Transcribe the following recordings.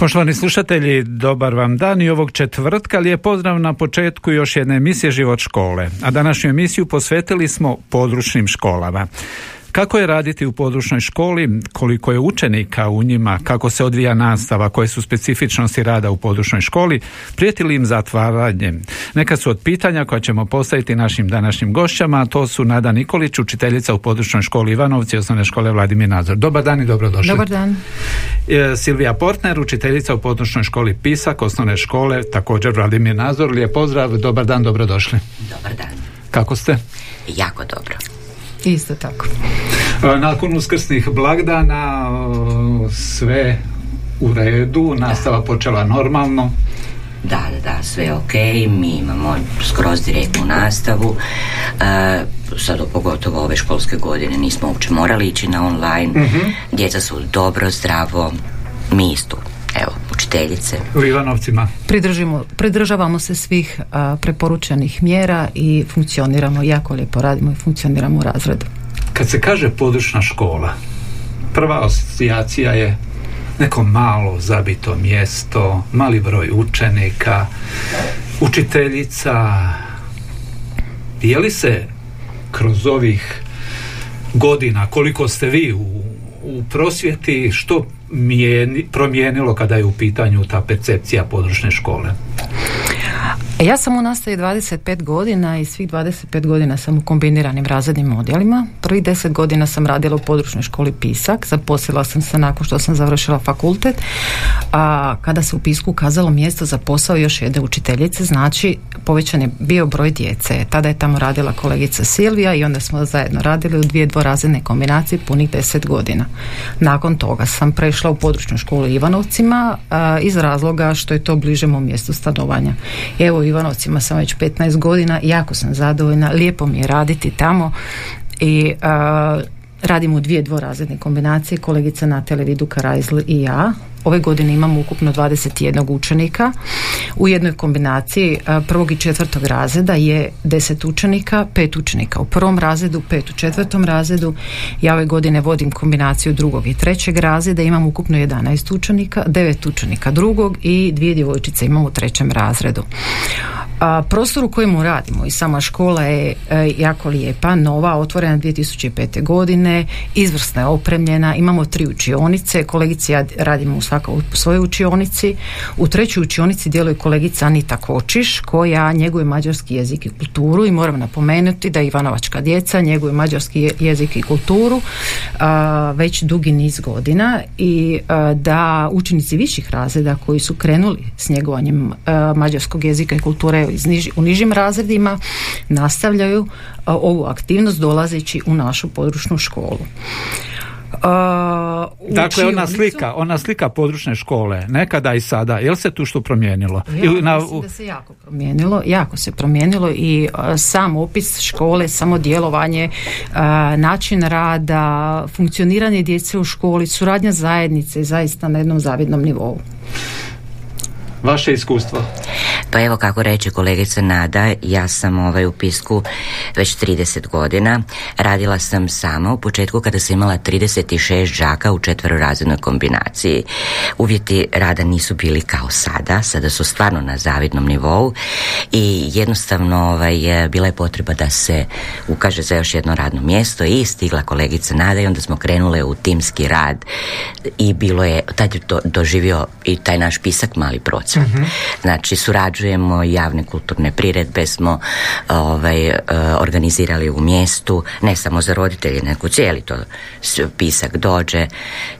Poštovani slušatelji, dobar vam dan i ovog četvrtka lijep pozdrav na početku još jedne emisije Život škole. A današnju emisiju posvetili smo područnim školama. Kako je raditi u područnoj školi, koliko je učenika u njima, kako se odvija nastava, koje su specifičnosti rada u područnoj školi, prijeti li im zatvaranjem? Neka su od pitanja koja ćemo postaviti našim današnjim gošćama, a to su Nada Nikolić, učiteljica u područnoj školi Ivanovci, osnovne škole Vladimir Nazor. Dobar dan i dobrodošli. Dobar dan. E, Silvija Portner, učiteljica u područnoj školi Pisak, osnovne škole, također Vladimir Nazor. Lijep pozdrav, dobar dan, dobrodošli. Dobar dan. Kako ste? Jako dobro. Isto tako. E, nakon uskrsnih blagdana e, sve u redu, nastava počela normalno. Da, da, da, sve je ok, mi imamo skroz direktnu nastavu, e, sad pogotovo ove školske godine nismo uopće morali ići na online, Mhm. djeca su dobro, zdravo, mi isto, evo, učiteljice. U Ivanovcima. Pridržimo, pridržavamo se svih a, preporučenih mjera i funkcioniramo, jako lijepo radimo i funkcioniramo u razredu. Kad se kaže područna škola, prva asocijacija je neko malo zabito mjesto, mali broj učenika, učiteljica. Je li se kroz ovih godina, koliko ste vi u, u prosvjeti, što mijeni- promijenilo kada je u pitanju ta percepcija područne škole? Ja sam u nastavi 25 godina i svih 25 godina sam u kombiniranim razrednim odjelima. Prvi 10 godina sam radila u područnoj školi Pisak, zaposlila sam se nakon što sam završila fakultet, a kada se u Pisku ukazalo mjesto za posao još jedne učiteljice, znači povećan je bio broj djece. Tada je tamo radila kolegica Silvija i onda smo zajedno radili u dvije dvorazredne kombinacije punih 10 godina. Nakon toga sam prešla u područnu školu Ivanovcima a, iz razloga što je to bliže mom mjestu stanovanja. Evo Ivanovcima sam već 15 godina, jako sam zadovoljna, lijepo mi je raditi tamo i a, radim u dvije dvorazredne kombinacije, kolegica Natalija Viduka Rajzl i ja. Ove godine imamo ukupno 21 učenika. U jednoj kombinaciji a, prvog i četvrtog razreda je 10 učenika, pet učenika u prvom razredu, pet u četvrtom razredu. Ja ove godine vodim kombinaciju drugog i trećeg razreda, imam ukupno 11 učenika, 9 učenika drugog i dvije djevojčice imam u trećem razredu. A, prostor u kojemu radimo i sama škola je e, jako lijepa, nova, otvorena 2005. godine, izvrsno je opremljena, imamo tri učionice, kolegici ja radimo u svaka u svojoj učionici. U trećoj učionici djeluje kolegica Anita Kočiš koja njeguje mađarski jezik i kulturu i moram napomenuti da Ivanovačka djeca njeguje mađarski je- jezik i kulturu a, već dugi niz godina i a, da učenici viših razreda koji su krenuli s njegovanjem mađarskog jezika i kulture iz niži- u nižim razredima nastavljaju a, ovu aktivnost dolazeći u našu područnu školu. A, u Dakle, ona slika, ona slika područne škole, nekada i sada, je li se tu što promijenilo? ja Ili na- mislim da se jako promijenilo, jako se promijenilo i a, sam opis škole, samo djelovanje, a, način rada, funkcioniranje djece u školi, suradnja zajednice je zaista na jednom zavidnom nivou. Vaše iskustvo? Pa evo kako reče kolegica Nada, ja sam ovaj u Pisku već 30 godina. Radila sam sama u početku kada sam imala 36 đaka u četverorazrednoj kombinaciji. Uvjeti rada nisu bili kao sada, sada su stvarno na zavidnom nivou i jednostavno ovaj, bila je potreba da se ukaže za još jedno radno mjesto i stigla kolegica Nada i onda smo krenule u timski rad i bilo je, tad je to doživio i taj naš pisak mali procvat. Znači surađujemo, javne kulturne priredbe smo ovaj, e, organizirali u mjestu, ne samo za roditelje, nego cijeli to s- pisak dođe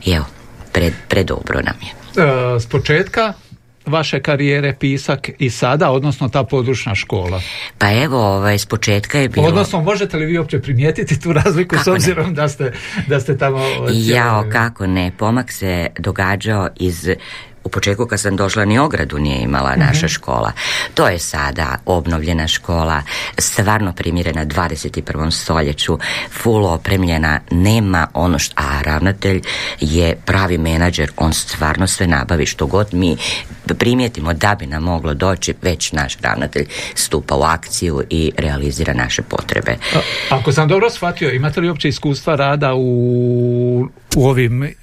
i evo, pred, predobro nam je. E, s početka vaše karijere pisak i sada, odnosno ta područna škola? Pa evo, ovaj, s početka je bilo... Odnosno, možete li vi uopće primijetiti tu razliku s Kako ne? obzirom da ste, da ste tamo cijelo Jao, kako ne, pomak se događao iz u početku kad sam došla ni ogradu nije imala naša škola. To je sada obnovljena škola, stvarno primjerena 21. stoljeću, full opremljena, nema ono što, a ravnatelj je pravi menadžer, on stvarno sve nabavi što god mi primijetimo da bi nam moglo doći, već naš ravnatelj stupa u akciju i realizira naše potrebe. A- Ako sam dobro shvatio, imate li uopće iskustva rada u, u ovim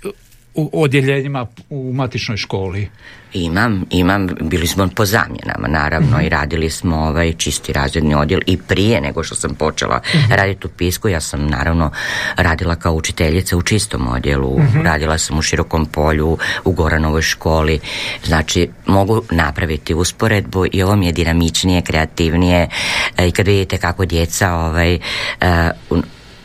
u odjeljenjima u matičnoj školi? Imam, imam, bili smo po zamjenama naravno i radili smo ovaj čisti razredni odjel i prije nego što sam počela raditi u Pisku, ja sam naravno radila kao učiteljica u čistom odjelu, radila sam u Širokom polju, u Goranovoj školi, znači mogu napraviti usporedbu i ovo mi je dinamičnije, kreativnije. E, i kad vidite kako djeca ovaj, e,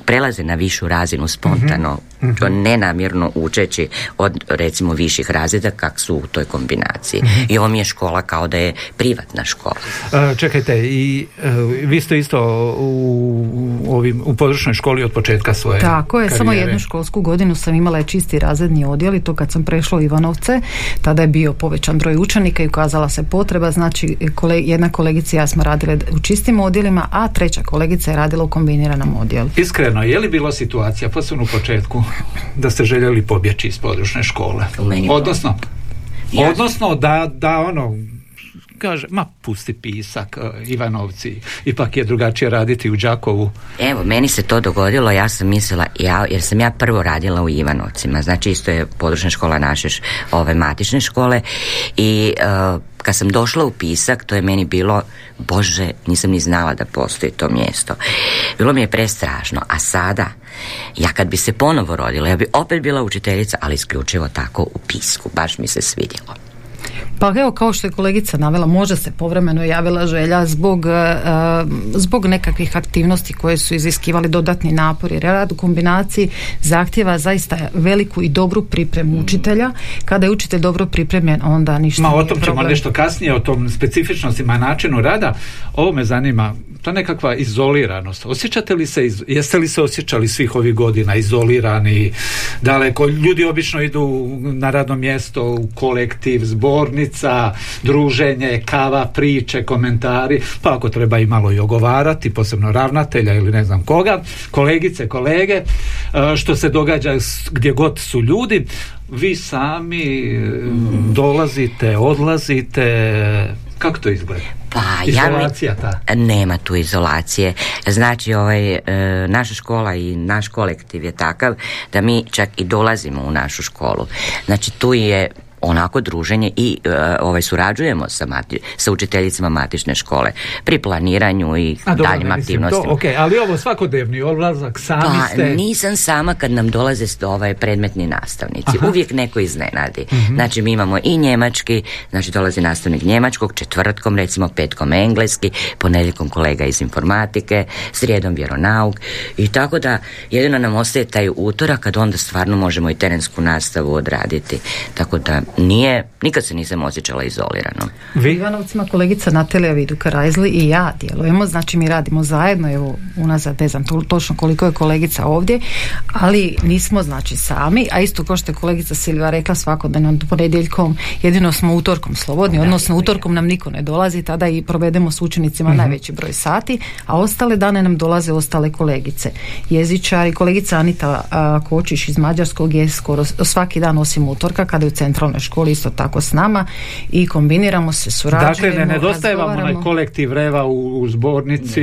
prelaze na višu razinu spontano, to nenamjerno učeći od recimo viših razreda kak su u toj kombinaciji. I ovo mi je škola kao da je privatna škola. E, čekajte, i e, vi ste isto u, u ovim, u područnoj školi od početka svoje Tako je, samo karijere. jednu školsku godinu sam imala je čisti razredni odjel i to kad sam prešla u Ivanovce, tada je bio povećan broj učenika i ukazala se potreba, znači kole, jedna kolegica i ja smo radile u čistim odjelima, a treća kolegica je radila u kombiniranom odjelu. Iskreno, je li bilo situacija, posebno u početku, da ste željeli pobjeći iz područne škole? Odnosno, Ja- odnosno da, da ono, kaže, ma pusti pisak, e, Ivanovci, ipak je drugačije raditi u Đakovu. Evo, meni se to dogodilo, ja sam mislila, ja, jer sam ja prvo radila u Ivanovcima, znači isto je područna škola naše ove matične škole i e, kad sam došla u Pisak, to je meni bilo, bože, nisam ni znala da postoji to mjesto. Bilo mi je prestrašno, a sada, ja kad bi se ponovo rodila, ja bi opet bila učiteljica, ali isključivo tako u Pisku, baš mi se svidjelo. Pa evo kao što je kolegica navela, možda se povremeno javila želja zbog, e, zbog nekakvih aktivnosti koje su iziskivali dodatni napor jer rad u kombinaciji zahtjeva zaista veliku i dobru pripremu učitelja. Kada je učitelj dobro pripremljen, onda ništa Ma o tom ćemo nešto kasnije, o tom specifičnostima načinu rada. Ovo me zanima, ta nekakva izoliranost. Osjećate li se, jeste li se osjećali svih ovih godina izolirani, daleko? Ljudi obično idu na radno mjesto, u kolektiv, zbornica, druženje, kava, priče, komentari, pa ako treba i malo i ogovarati, posebno ravnatelja ili ne znam koga, kolegice, kolege, e, što se događa gdje god su ljudi, vi sami e, dolazite, odlazite, kako to izgleda? Pa, ja Izolacija ta. Nema tu izolacije. Znači, ovaj, e, naša škola i naš kolektiv je takav da mi čak i dolazimo u našu školu. Znači, tu je onako druženje i e, ovaj surađujemo sa, mati, sa učiteljicama matične škole pri planiranju i A dobro, daljim aktivnostima. To, ok, ali ovo svakodnevni odlazak, sami Pa ste... nisam sama kad nam dolaze ovaj predmetni nastavnici. Aha. Uvijek neko iznenadi. Znači mi imamo i njemački, znači dolazi nastavnik njemačkog, četvrtkom recimo petkom engleski, ponedjeljkom kolega iz informatike, srijedom vjeronauk i tako da jedino nam ostaje taj utorak kad onda stvarno možemo i terensku nastavu odraditi. Tako da nije, nikad se nisam osjećala izolirano. U Vi? Ivanovcima kolegica Natalija Viduka Rajzli i ja djelujemo, znači mi radimo zajedno, evo unazad ne znam to- točno koliko je kolegica ovdje, ali nismo znači sami, a isto kao što je kolegica Silva rekla svakodnevno ponedjeljkom, jedino smo utorkom slobodni, odnosno utorkom nam niko ne dolazi, tada i provedemo s učenicima najveći broj sati, a ostale dane nam dolaze ostale kolegice. Jezičar i kolegica Anita a, Kočiš iz Mađarskog je skoro svaki dan osim utorka kada je u centralnoj školi isto tako s nama i kombiniramo se, surađujemo, Dakle, ne nedostaje vam onaj kolektiv reva u, u zbornici,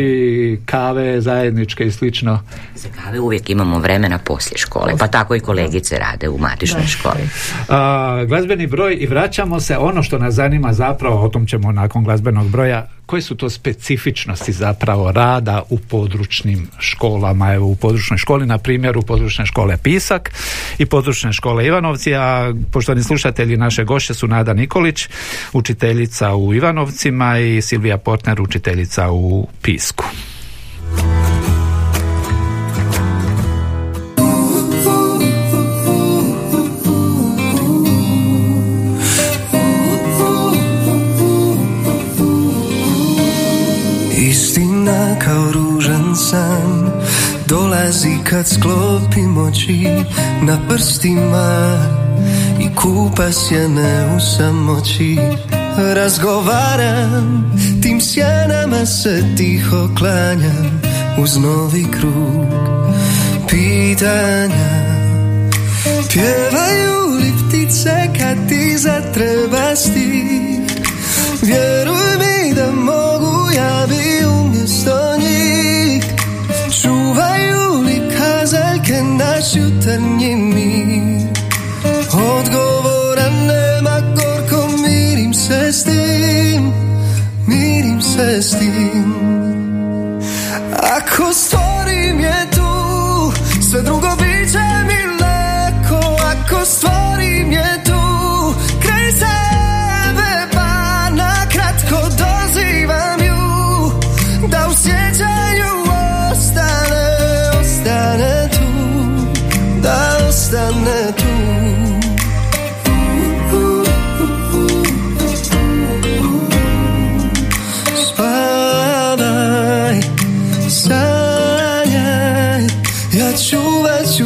kave zajedničke i slično. Za kave uvijek imamo vremena poslije škole, pa tako i kolegice rade u matičnoj Da, školi. A, glazbeni broj i vraćamo se, ono što nas zanima zapravo, o tom ćemo nakon glazbenog broja, koje su to specifičnosti zapravo rada u područnim školama, evo u područnoj školi, na primjer u područne škole Pisak i područne škole Ivanovci, a poštovani slušatelji naše gošće su Nada Nikolić, učiteljica u Ivanovcima i Silvija Portner, učiteljica u Pisku. Istina kao ružan san Dolazi kad sklopim oči Na prstima I kupa sjene u samoći. Razgovaram, tim sjenama se tiho klanjam Uz novi krug pitanja. Pjevaju li ptice kad ti zatreba stih? Vjeruj jutarnji mir. Odgovora nema gorko mirim se s tim Mirim se s tim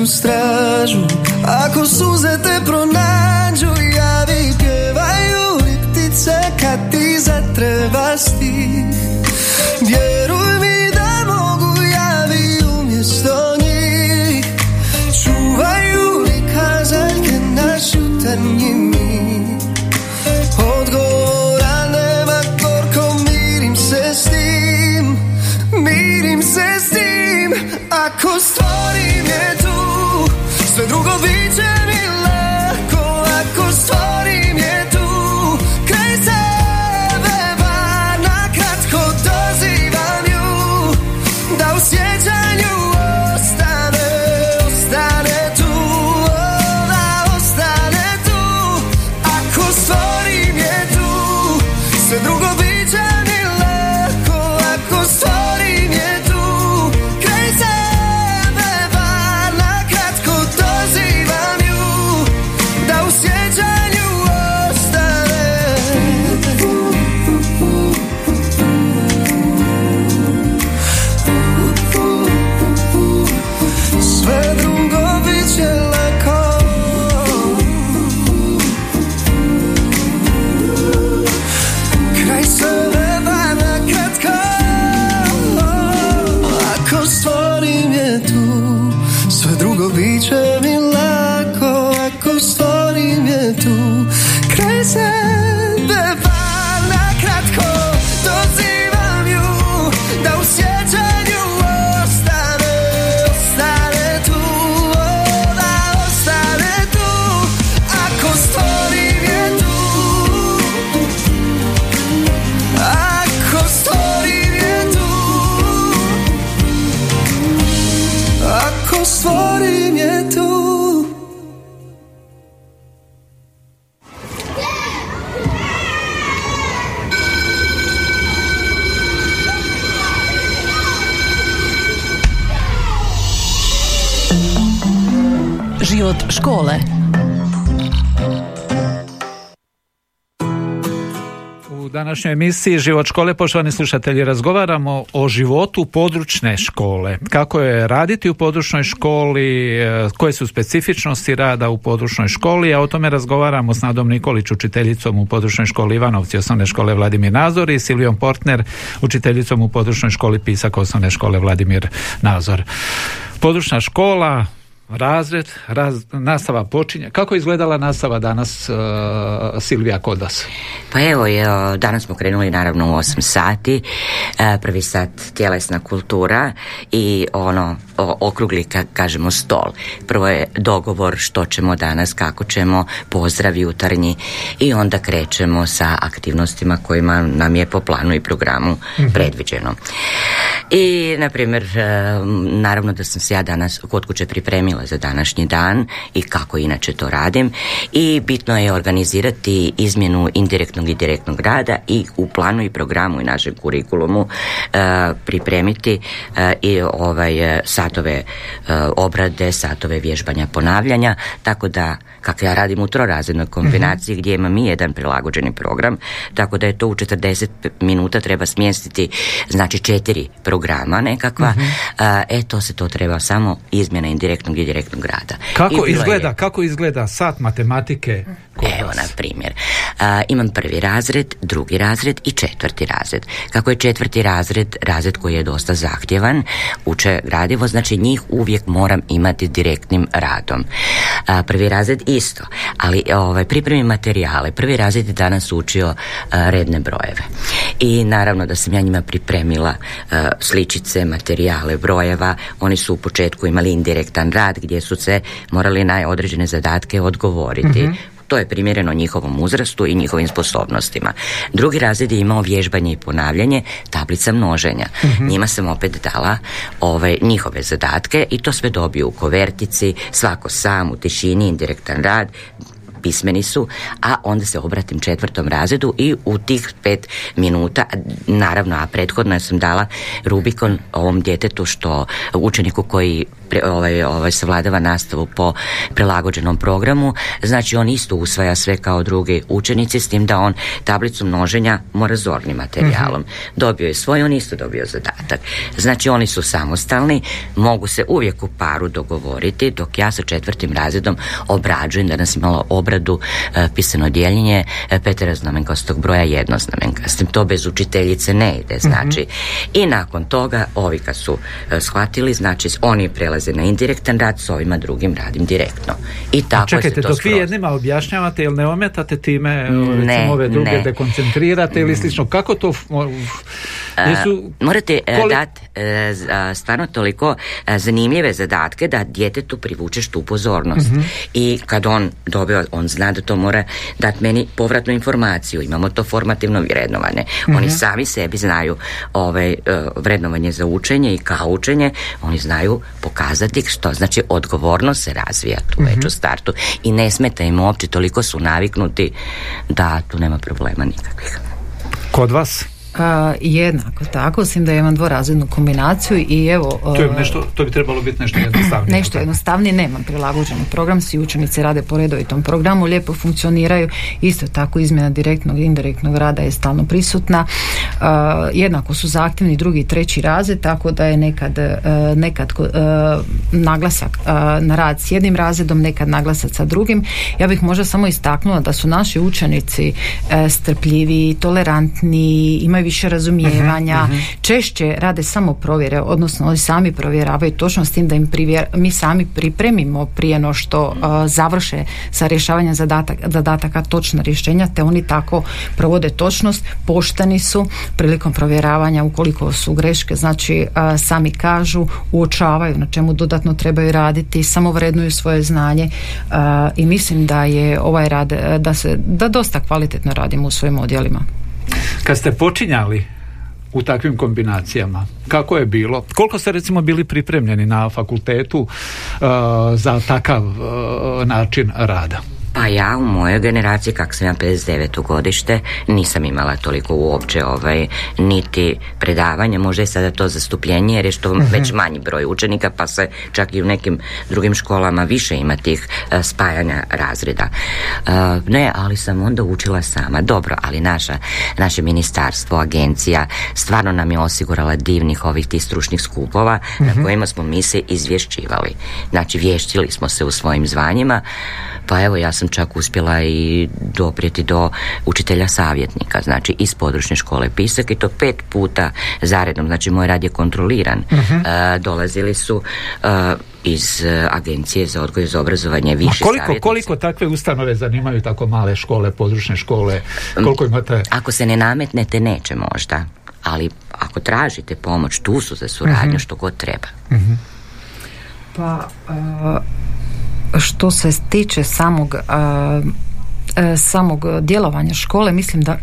ću stražu Ako suze te pronađu Javi pjevaju li ptice Kad ti zatreba stih Vjeruj mi da mogu Javi umjesto njih. Čuvaju li kazaljke naš jutarnji Odgovora nema mirim se s tim. Mirim se s tim Ako stvorim je tu Sve drugo škole. U današnjoj emisiji Život škole, poštovani slušatelji, razgovaramo o životu područne škole. Kako je raditi u područnoj školi, e, koje su specifičnosti rada u područnoj školi, a o tome razgovaramo s Nadom Nikolić, učiteljicom u područnoj školi Ivanovci, osnovne škole Vladimir Nazor i Silvijom Portner, učiteljicom u područnoj školi Pisak, osnovne škole Vladimir Nazor. Područna škola, razred, raz, nastava počinje. Kako je izgledala nastava danas, uh, Silvija, kod vas? Pa evo, je, danas smo krenuli naravno u 8 sati, e, prvi sat tjelesna kultura i ono, o- okrugli, ka, kažemo, stol. Prvo je dogovor što ćemo danas, kako ćemo, pozdrav jutarnji i onda krećemo sa aktivnostima kojima nam je po planu i programu predviđeno. I, na primjer, e, naravno da sam se ja danas kod kuće pripremila za današnji dan i kako inače to radim. I bitno je organizirati izmjenu indirektnog i direktnog rada i u planu i programu i našem kurikulumu e, pripremiti e, i ovaj e, satove e, obrade, satove vježbanja ponavljanja, tako da kako ja radim u trorazrednoj kombinaciji gdje imam i jedan prilagođeni program, tako da je to u 40 minuta treba smjestiti znači četiri programa nekakva, A, e to se to treba samo izmjena indirektnog i studij direktnog rada. Kako izgleda, je- kako izgleda sat matematike kod Evo, vas? na primjer. A, imam prvi razred, drugi razred i četvrti razred. Kako je četvrti razred, razred koji je dosta zahtjevan, uče gradivo, znači njih uvijek moram imati direktnim radom. A, prvi razred isto, ali ovaj, pripremi materijale. Prvi razred je danas učio a, redne brojeve. I naravno da sam ja njima pripremila a, sličice, materijale, brojeva. Oni su u početku imali indirektan rad gdje su se morali na određene zadatke odgovoriti. To je primjereno njihovom uzrastu i njihovim sposobnostima. Drugi razred je imao vježbanje i ponavljanje tablica množenja. Njima sam opet dala ove njihove zadatke i to sve dobiju u kovertici, svako sam, u tišini, indirektan rad, pismeni su, a onda se obratim četvrtom razredu i u tih pet minuta, naravno, a prethodno sam dala Rubikon ovom djetetu što učeniku koji ovaj, ovaj, savladava nastavu po prilagođenom programu, znači on isto usvaja sve kao drugi učenici s tim da on tablicu množenja mora zornim materijalom. Dobio je svoj, on isto dobio zadatak. Znači oni su samostalni, mogu se uvijek u paru dogovoriti, dok ja sa četvrtim razredom obrađujem, danas imala obradu e, pisano dijeljenje e, peteraznamenkastog broja jednoznamenkastim. To bez učiteljice ne ide, znači. I nakon toga, ovi kad su e, shvatili, znači oni prelaze na indirektan rad, s ovima drugim radim direktno. I tako Čekajte, se to dok vi skroz- jednima objašnjavate, jel ne ometate time, Ne, ove druge ne. dekoncentrirate ili slično? Kako to... jesu- Morate e, Koli- dati a, stvarno toliko e, zanimljive zadatke da djetetu privučeš tu pozornost. Mhm. I kad on dobio, on zna da to mora dati meni povratnu informaciju. Imamo to formativno vrednovanje. Mhm. Oni sami sebi znaju ovaj, e, vrednovanje za učenje i kao učenje. Oni znaju pokazati što znači odgovornost se razvija tu Mhm. već u startu. I ne smeta im uopće, toliko su naviknuti da tu nema problema nikakvih. Kod vas? A, jednako tako, osim da imam dvorazrednu kombinaciju i evo... To, je a, nešto, to bi trebalo biti nešto jednostavnije. Nešto jednostavnije, nemam prilagođeni program, svi učenici rade po redovitom programu, lijepo funkcioniraju, isto tako izmjena direktnog i indirektnog rada je stalno prisutna. Uh, jednako su zahtjevni drugi i treći razred, tako da je nekad, uh, nekad uh, naglasak uh, na rad s jednim razredom, nekad naglasak sa drugim. Ja bih možda samo istaknula da su naši učenici strpljivi, tolerantni, imaju više razumijevanja, češće rade samo provjere, odnosno oni sami provjeravaju točno s tim da im privjer- mi sami pripremimo prije no što uh, završe sa rješavanjem zadataka, zadataka točna rješenja, te oni tako provode točnost, pošteni su prilikom provjeravanja ukoliko su greške, znači uh, sami kažu, uočavaju na čemu dodatno trebaju raditi, samo vrednuju svoje znanje uh, i mislim da je ovaj rad, da se, da dosta kvalitetno radimo u svojim odjelima. Kad ste počinjali u takvim kombinacijama, kako je bilo? Koliko ste recimo bili pripremljeni na fakultetu uh, za takav uh, način rada? Pa ja u mojoj generaciji, kak sam ja 59. godište, nisam imala toliko uopće ovaj, niti predavanja, možda je sada to zastupljenje jer je što već manji broj učenika, pa se čak i u nekim drugim školama više ima tih eh, spajanja razreda. Eh, ne, ali sam onda učila sama. Dobro, ali naša, naše ministarstvo, agencija, stvarno nam je osigurala divnih ovih tih stručnih skupova na kojima smo mi se izvješćivali. Znači, vještili smo se u svojim zvanjima, pa evo ja sam čak uspjela i doprijeti do učitelja savjetnika, znači iz područne škole Pisak i to pet puta zaredom, znači moj rad je kontroliran. E, dolazili su e, iz Agencije za odgoj i za obrazovanje A više koliko, savjetnici. koliko takve ustanove zanimaju tako male škole, područne škole? Koliko imate? Ako se ne nametnete, neće možda. Ali ako tražite pomoć, tu su za suradnju što god treba. Pa, e, što se tiče samog e, e, samog djelovanja škole, mislim da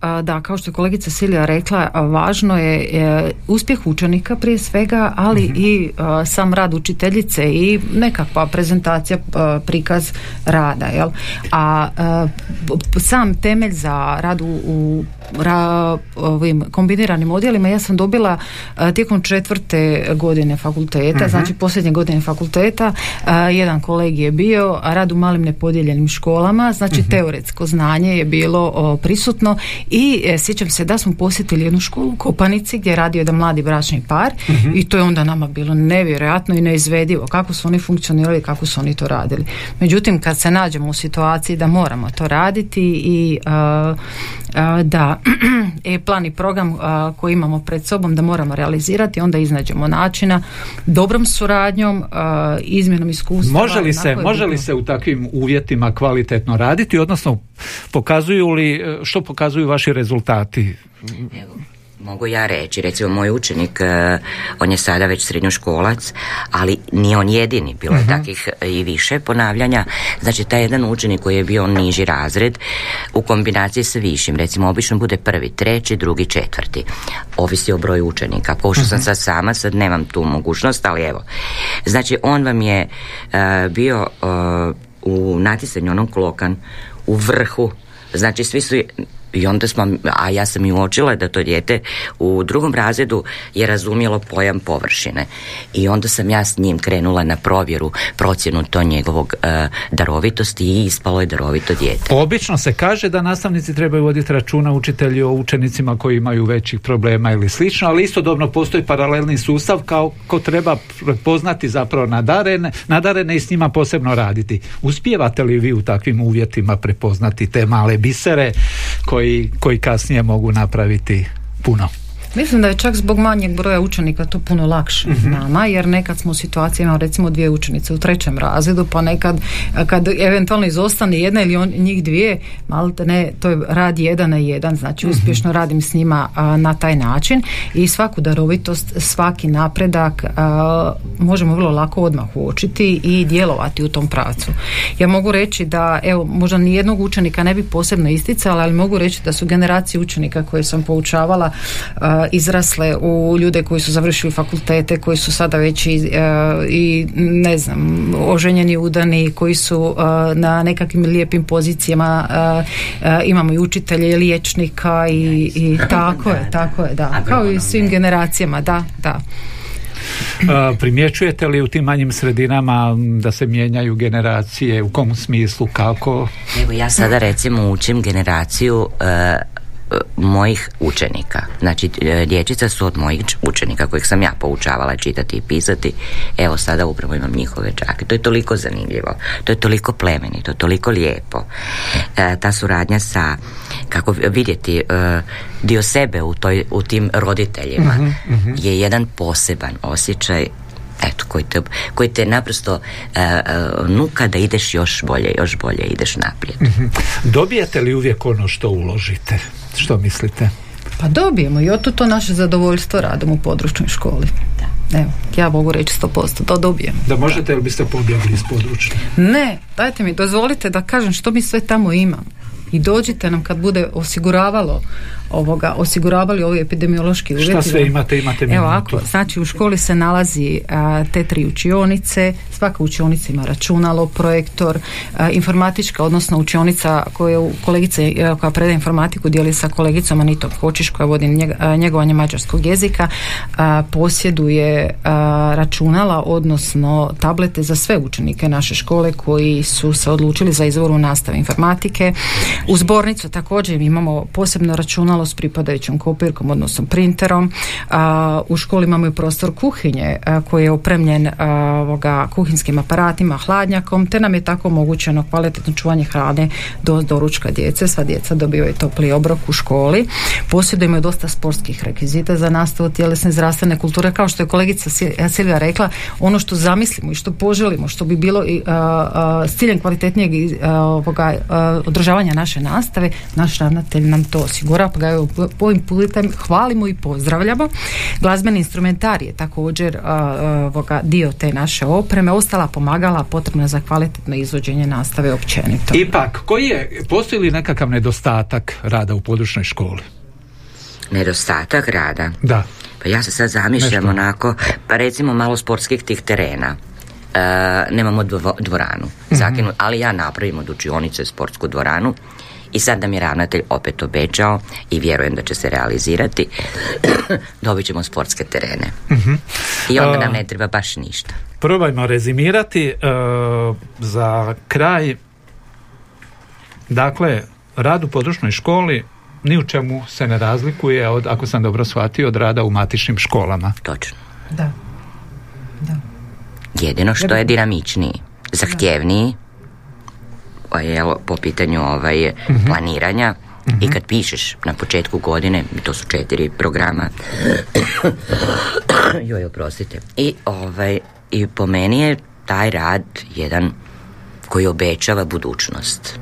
a, da, kao što je kolegica Silja rekla, važno je e, uspjeh učenika prije svega, ali i a, sam rad učiteljice i nekakva prezentacija, a, prikaz rada, jel? A, a, sam temelj za rad u, u ra- ovim kombiniranim odjelima ja sam dobila a, tijekom četvrte godine fakulteta, znači posljednje godine fakulteta, a, jedan kolegi je bio, a rad u malim nepodijeljenim školama, znači teoretsko znanje je bilo o, prisutno i e, sjećam se da smo posjetili jednu školu u Kopanici gdje je radio jedan mladi bračni par i to je onda nama bilo nevjerojatno i neizvedivo kako su oni funkcionirali kako su oni to radili. Međutim, kad se nađemo u situaciji da moramo to raditi i a, a, da je plan i program a, koji imamo pred sobom da moramo realizirati, onda iznađemo načina dobrom suradnjom, a, izmjenom iskustva. Može li, se, može li se u takvim uvjetima kvalitetno raditi, odnosno pokazuju li, što pokazuju vaši rezultati? Mogu ja reći, recimo moj učenik, eh, on je sada već srednjoškolac, ali nije on jedini, bilo je takvih i više ponavljanja. Znači, taj jedan učenik koji je bio niži razred u kombinaciji sa višim, recimo obično bude prvi, treći, drugi, četvrti. Ovisi o broju učenika. Pošto sam sad sama, sad nemam tu mogućnost, ali evo. Znači, on vam je eh, bio eh, u natjecanju onom klokan u vrhu Znači svi su i onda smo, a ja sam i uočila da to dijete u drugom razredu je razumjelo pojam površine. I onda sam ja s njim krenula na provjeru, procjenu to njegovog e, darovitosti i ispalo je darovito dijete. Obično se kaže da nastavnici trebaju voditi računa učitelji o učenicima koji imaju većih problema ili slično, ali istodobno postoji paralelni sustav kao ko treba prepoznati zapravo nadarene, nadarene i s njima posebno raditi. Uspijevate li vi u takvim uvjetima prepoznati te male bisere koji koji, koji kasnije mogu napraviti puno. Mislim da je čak zbog manjeg broja učenika to puno lakše nama, jer nekad smo u situaciji imamo recimo dvije učenice u trećem razredu, pa nekad kad eventualno izostane jedna ili on, njih dvije, malte ne, to je rad jedan na jedan, znači uspješno radim s njima a, na taj način. I svaku darovitost, svaki napredak a, možemo vrlo lako odmah uočiti i djelovati u tom pravcu. Ja mogu reći da, evo, možda ni jednog učenika ne bi posebno isticala, ali mogu reći da su generacije učenika koje sam poučavala a, izrasle u ljude koji su završili fakultete, koji su sada već i, i ne znam, oženjeni udani, koji su na nekakvim lijepim pozicijama, imamo i učitelje, i liječnika i, i tako je, tako je, da. Kao i svim generacijama, da, da. Primjećujete li u tim manjim sredinama da se mijenjaju generacije, u kom smislu, kako? Evo ja sada recimo učim generaciju mojih učenika. Znači, dječica su od mojih učenika kojih sam ja poučavala čitati i pisati. Evo sada upravo imam njihove čake. To je toliko zanimljivo. To je toliko plemenito, toliko lijepo. E, ta suradnja sa, kako vidjeti, e, dio sebe u, toj, u tim roditeljima Mhm, je jedan poseban osjećaj eto, koji te, koji te naprosto e, e, nuka da ideš još bolje, još bolje ideš naprijed. Mhm. Dobijete li uvijek ono što uložite? Što mislite? Pa dobijemo i oto to naše zadovoljstvo radom u područnoj školi. Evo, ja mogu reći 100%, to dobijemo. Da možete ili biste pobjegli iz područja? Ne, dajte mi, dozvolite da kažem što mi sve tamo imam. I dođite nam kad bude osiguravalo ovoga, osiguravali ovi epidemiološki uvjeti. Šta sve imate, imate Evo ako, znači u školi se nalazi a, te tri učionice, svaka učionica ima računalo, projektor, a, informatička, odnosno učionica koju kolegice a, koja predaje informatiku dijeli sa kolegicom Anitom Kočiš koja vodi njeg- a, njegovanje mađarskog jezika, a, posjeduje a, računala, odnosno tablete za sve učenike naše škole koji su se odlučili za izvoru nastave informatike. U zbornicu također imamo posebno računalo s pripadajućom kopirkom, odnosno printerom. U školi imamo i prostor kuhinje koji je opremljen ovoga, kuhinskim aparatima, hladnjakom, te nam je tako omogućeno kvalitetno čuvanje hrane do doručka djece. Sva djeca dobivaju topli obrok u školi. Posjedujemo dosta sportskih rekvizita za nastavu tjelesne zdravstvene kulture. Kao što je kolegica Sil- Silvija rekla, ono što zamislimo i što poželimo, što bi bilo i, s ciljem kvalitetnijeg ovoga, održavanja naše nastave, naš ravnatelj nam to osigura, pa ga evo ovim putem hvalimo i pozdravljamo. Glazbeni instrumentar je također ovoga, dio te naše opreme, ostala pomagala potrebna za kvalitetno izvođenje nastave općenito. Ipak, koji je, postoji li nekakav nedostatak rada u područnoj školi? Nedostatak rada. Da. Pa ja se sad zamišljam Nešto. onako, pa recimo malo sportskih tih terena. E, nemamo dvo- dvoranu zakinu, ali ja napravim od učionice sportsku dvoranu i sad nam je ravnatelj opet obećao i vjerujem da će se realizirati dobit ćemo sportske terene i onda nam ne treba baš ništa Probajmo rezimirati e, za kraj dakle rad u područnoj školi ni u čemu se ne razlikuje od, ako sam dobro shvatio, od rada u matičnim školama. Točno. Da. da. Jedino što je dinamičniji, zahtjevniji, jel, po pitanju ovaj, planiranja, I kad pišeš na početku godine, to su četiri programa, joj, oprostite, i, ovaj, i po meni je taj rad jedan koji obećava budućnost.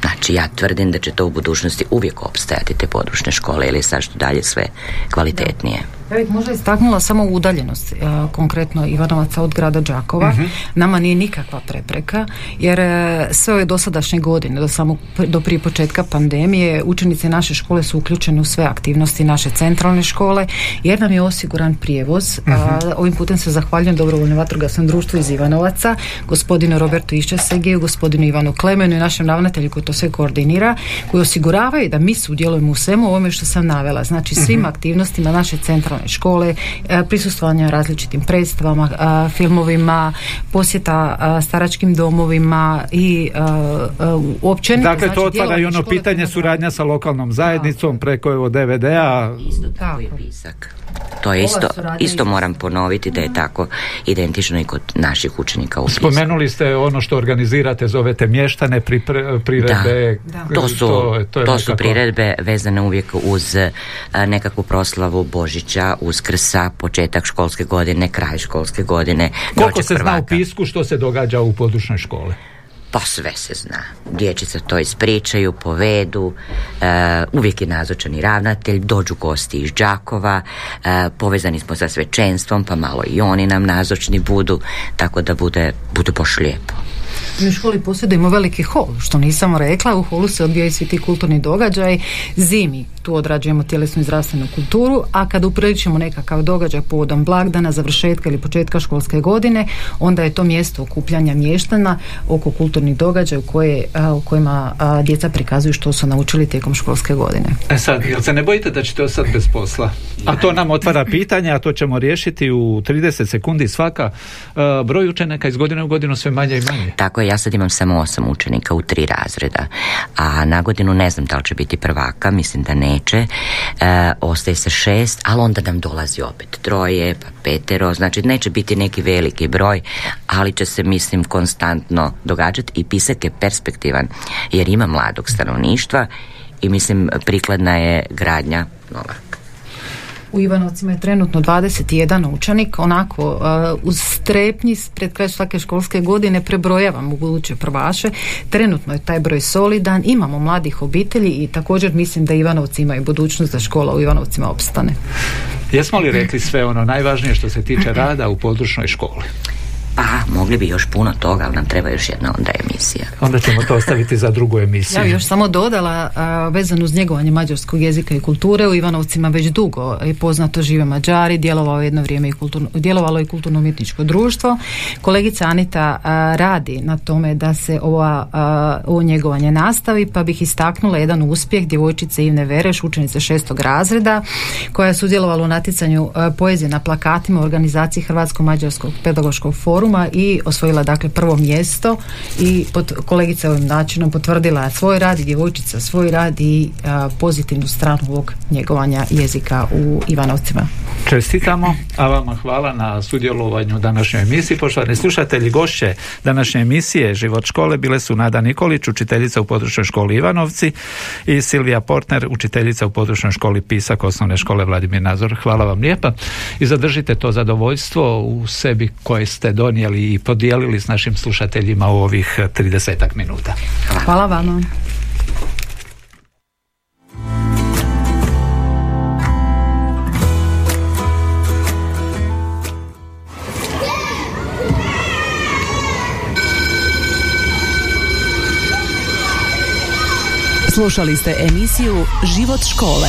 Znači, ja tvrdim da će to u budućnosti uvijek opstajati te područne škole ili sad što dalje sve kvalitetnije. Ja bih možda istaknula samo udaljenost e, konkretno Ivanovaca od grada Đakova. Nama nije nikakva prepreka jer e, sve ove dosadašnje godine do samog do prije početka pandemije učenici naše škole su uključeni u sve aktivnosti naše centralne škole jer nam je osiguran prijevoz. A, ovim putem se zahvaljujem dobrovoljnom vatrogasnom društvu iz Ivanovaca, gospodinu Robertu Iščesegiju, gospodinu Ivanu Klemenu i našem ravnatelju koji to sve koordinira, koji osiguravaju da mi sudjelujemo u svemu ovome što sam navela. Znači svim aktivnostima naše centralne škole, e, prisustvovanja različitim predstavama, e, filmovima, posjeta e, staračkim domovima i uopće Dakle, to otvara i ono pitanje suradnja sa lokalnom zajednicom preko evo DVD-a. Isto tako je pisak. To je isto, isto moram ponoviti da je tako identično i kod naših učenika u. Spomenuli ste ono što organizirate, zovete mještane, pripre, priredbe. Da. To su, to, to, to su priredbe vezane uvijek uz nekakvu proslavu Božića, Uskrsa, početak školske godine, kraj školske godine. Koliko se prvaka. zna u Pisku što se događa u područnoj škole? Pa sve se zna. Dječice to ispričaju, povedu, e, uvijek je nazočan i ravnatelj, dođu gosti iz Đakova, e, povezani smo sa svećenstvom, pa malo i oni nam nazočni budu, tako da bude, bude baš lijepo. Mi u školi posjedujemo veliki hol, što nisam rekla, u holu se odvijaju svi ti kulturni događaj, zimi tu odrađujemo tjelesnu i zdravstvenu kulturu, a kad upriličimo nekakav događaj povodom blagdana, završetka ili početka školske godine, onda je to mjesto okupljanja mještana oko kulturnih događaja u, koje, u kojima a, djeca prikazuju što su naučili tijekom školske godine. E sad, jel se ne bojite da ćete ostati bez posla? A to nam otvara pitanje, a to ćemo riješiti u 30 sekundi svaka. E, broj učenika iz godine u godinu sve manje i manje. Tako je, ja sad imam samo osam učenika u tri razreda, a na godinu ne znam da li će biti prvaka, mislim da neće, e, ostaje se šest, ali onda nam dolazi opet troje, pa petero, znači neće biti neki veliki broj, ali će se, mislim, konstantno događati i pisak je perspektivan, jer ima mladog stanovništva i mislim prikladna je gradnja nova. U Ivanovcima je trenutno 21 učenik, onako uh, uz strepnji pred kraj svake školske godine prebrojavamo u buduće prvaše. Trenutno je taj broj solidan, imamo mladih obitelji i također mislim da Ivanovci imaju budućnost da škola u Ivanovcima opstane. Jesmo li rekli sve ono najvažnije što se tiče rada u područnoj školi? Pa, mogli bi još puno toga, ali nam treba još jedna onda emisija. Onda ćemo to ostaviti za drugu emisiju. Ja još samo dodala a, vezano uz njegovanje mađarskog jezika i kulture. U Ivanovcima već dugo je poznato žive Mađari, djelovalo jedno vrijeme i kulturno, djelovalo i kulturno umjetničko društvo. Kolegica Anita a, radi na tome da se ova, a, ovo njegovanje nastavi, pa bih istaknula jedan uspjeh djevojčice Ivne Vereš, učenice šestog razreda, koja je sudjelovala u natjecanju poezije na plakatima u organizaciji Hrvatsko-Mađarskog pedagoškog foruma i osvojila dakle prvo mjesto i pod, kolegica ovim načinom potvrdila svoj rad i djevojčica svoj rad i a, pozitivnu stranu ovog njegovanja jezika u Ivanovcima. Čestitamo, a vama hvala na sudjelovanju u današnjoj emisiji. Poštovani slušatelji, gošće današnje emisije Život škole bile su Nada Nikolić, učiteljica u područnoj školi Ivanovci i Silvija Portner, učiteljica u područnoj školi Pisak osnovne škole Vladimir Nazor. Hvala vam lijepa i zadržite to zadovoljstvo u sebi koje ste donijeli i podijelili s našim slušateljima u ovih 30 minuta. Hvala vama. Slušali ste emisiju Život škole.